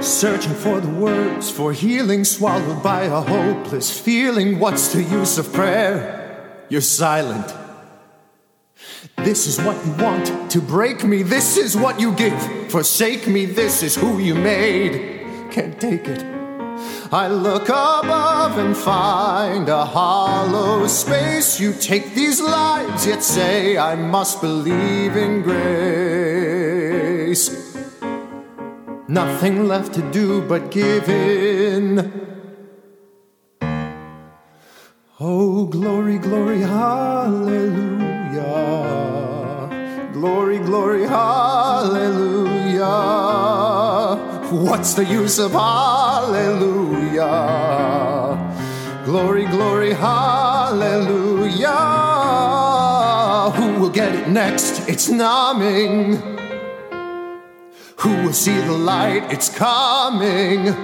Searching for the words for healing, swallowed by a hopeless feeling. What's the use of prayer? You're silent. This is what you want to break me. This is what you give. Forsake me. This is who you made. Can't take it. I look above and find a hollow space. You take these lives, yet say I must believe in grace. Nothing left to do but give in. Oh, glory, glory, hallelujah. Glory, glory, hallelujah. What's the use of hallelujah? Glory, glory, hallelujah. Who will get it next? It's numbing. Who will see the light? It's coming.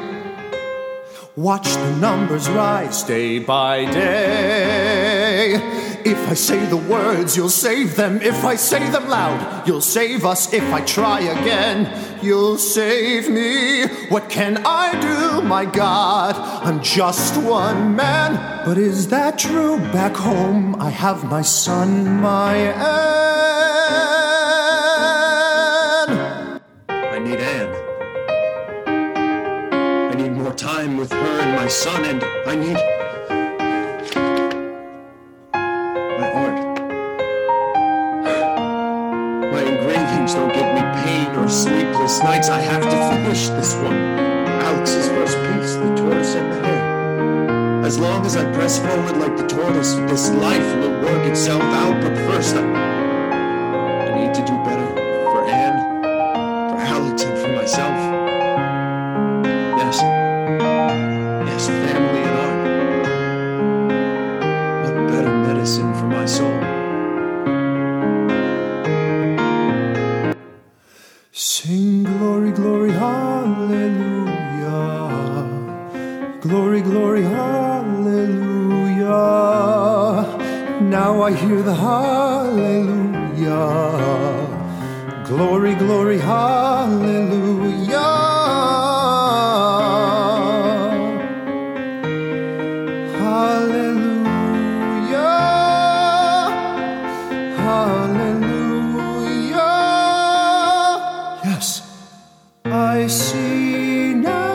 Watch the numbers rise day by day. If I say the words, you'll save them. If I say them loud, you'll save us. If I try again, you'll save me. What can I do, my God? I'm just one man. But is that true? Back home, I have my son, my Ann. Need Ann. I need more time with her and my son, and I need. My art. My engravings don't give me pain or sleepless nights. I have to finish this one. Alex's first piece, the tortoise and the hare. As long as I press forward like the tortoise, this life will work itself out. But first, I, I need to do better for Ann for for myself. Yes. Yes, family and art. What better medicine for my soul? Sing glory, glory, hallelujah. Glory, glory, hallelujah. Now I hear the hallelujah. Glory, glory, hallelujah. Hallelujah. Hallelujah. Yes, I see now.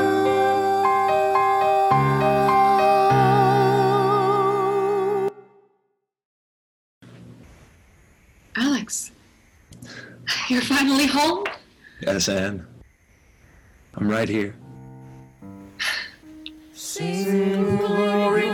Alex, you're finally home? Yes, Ann. I'm right here. Sing glory,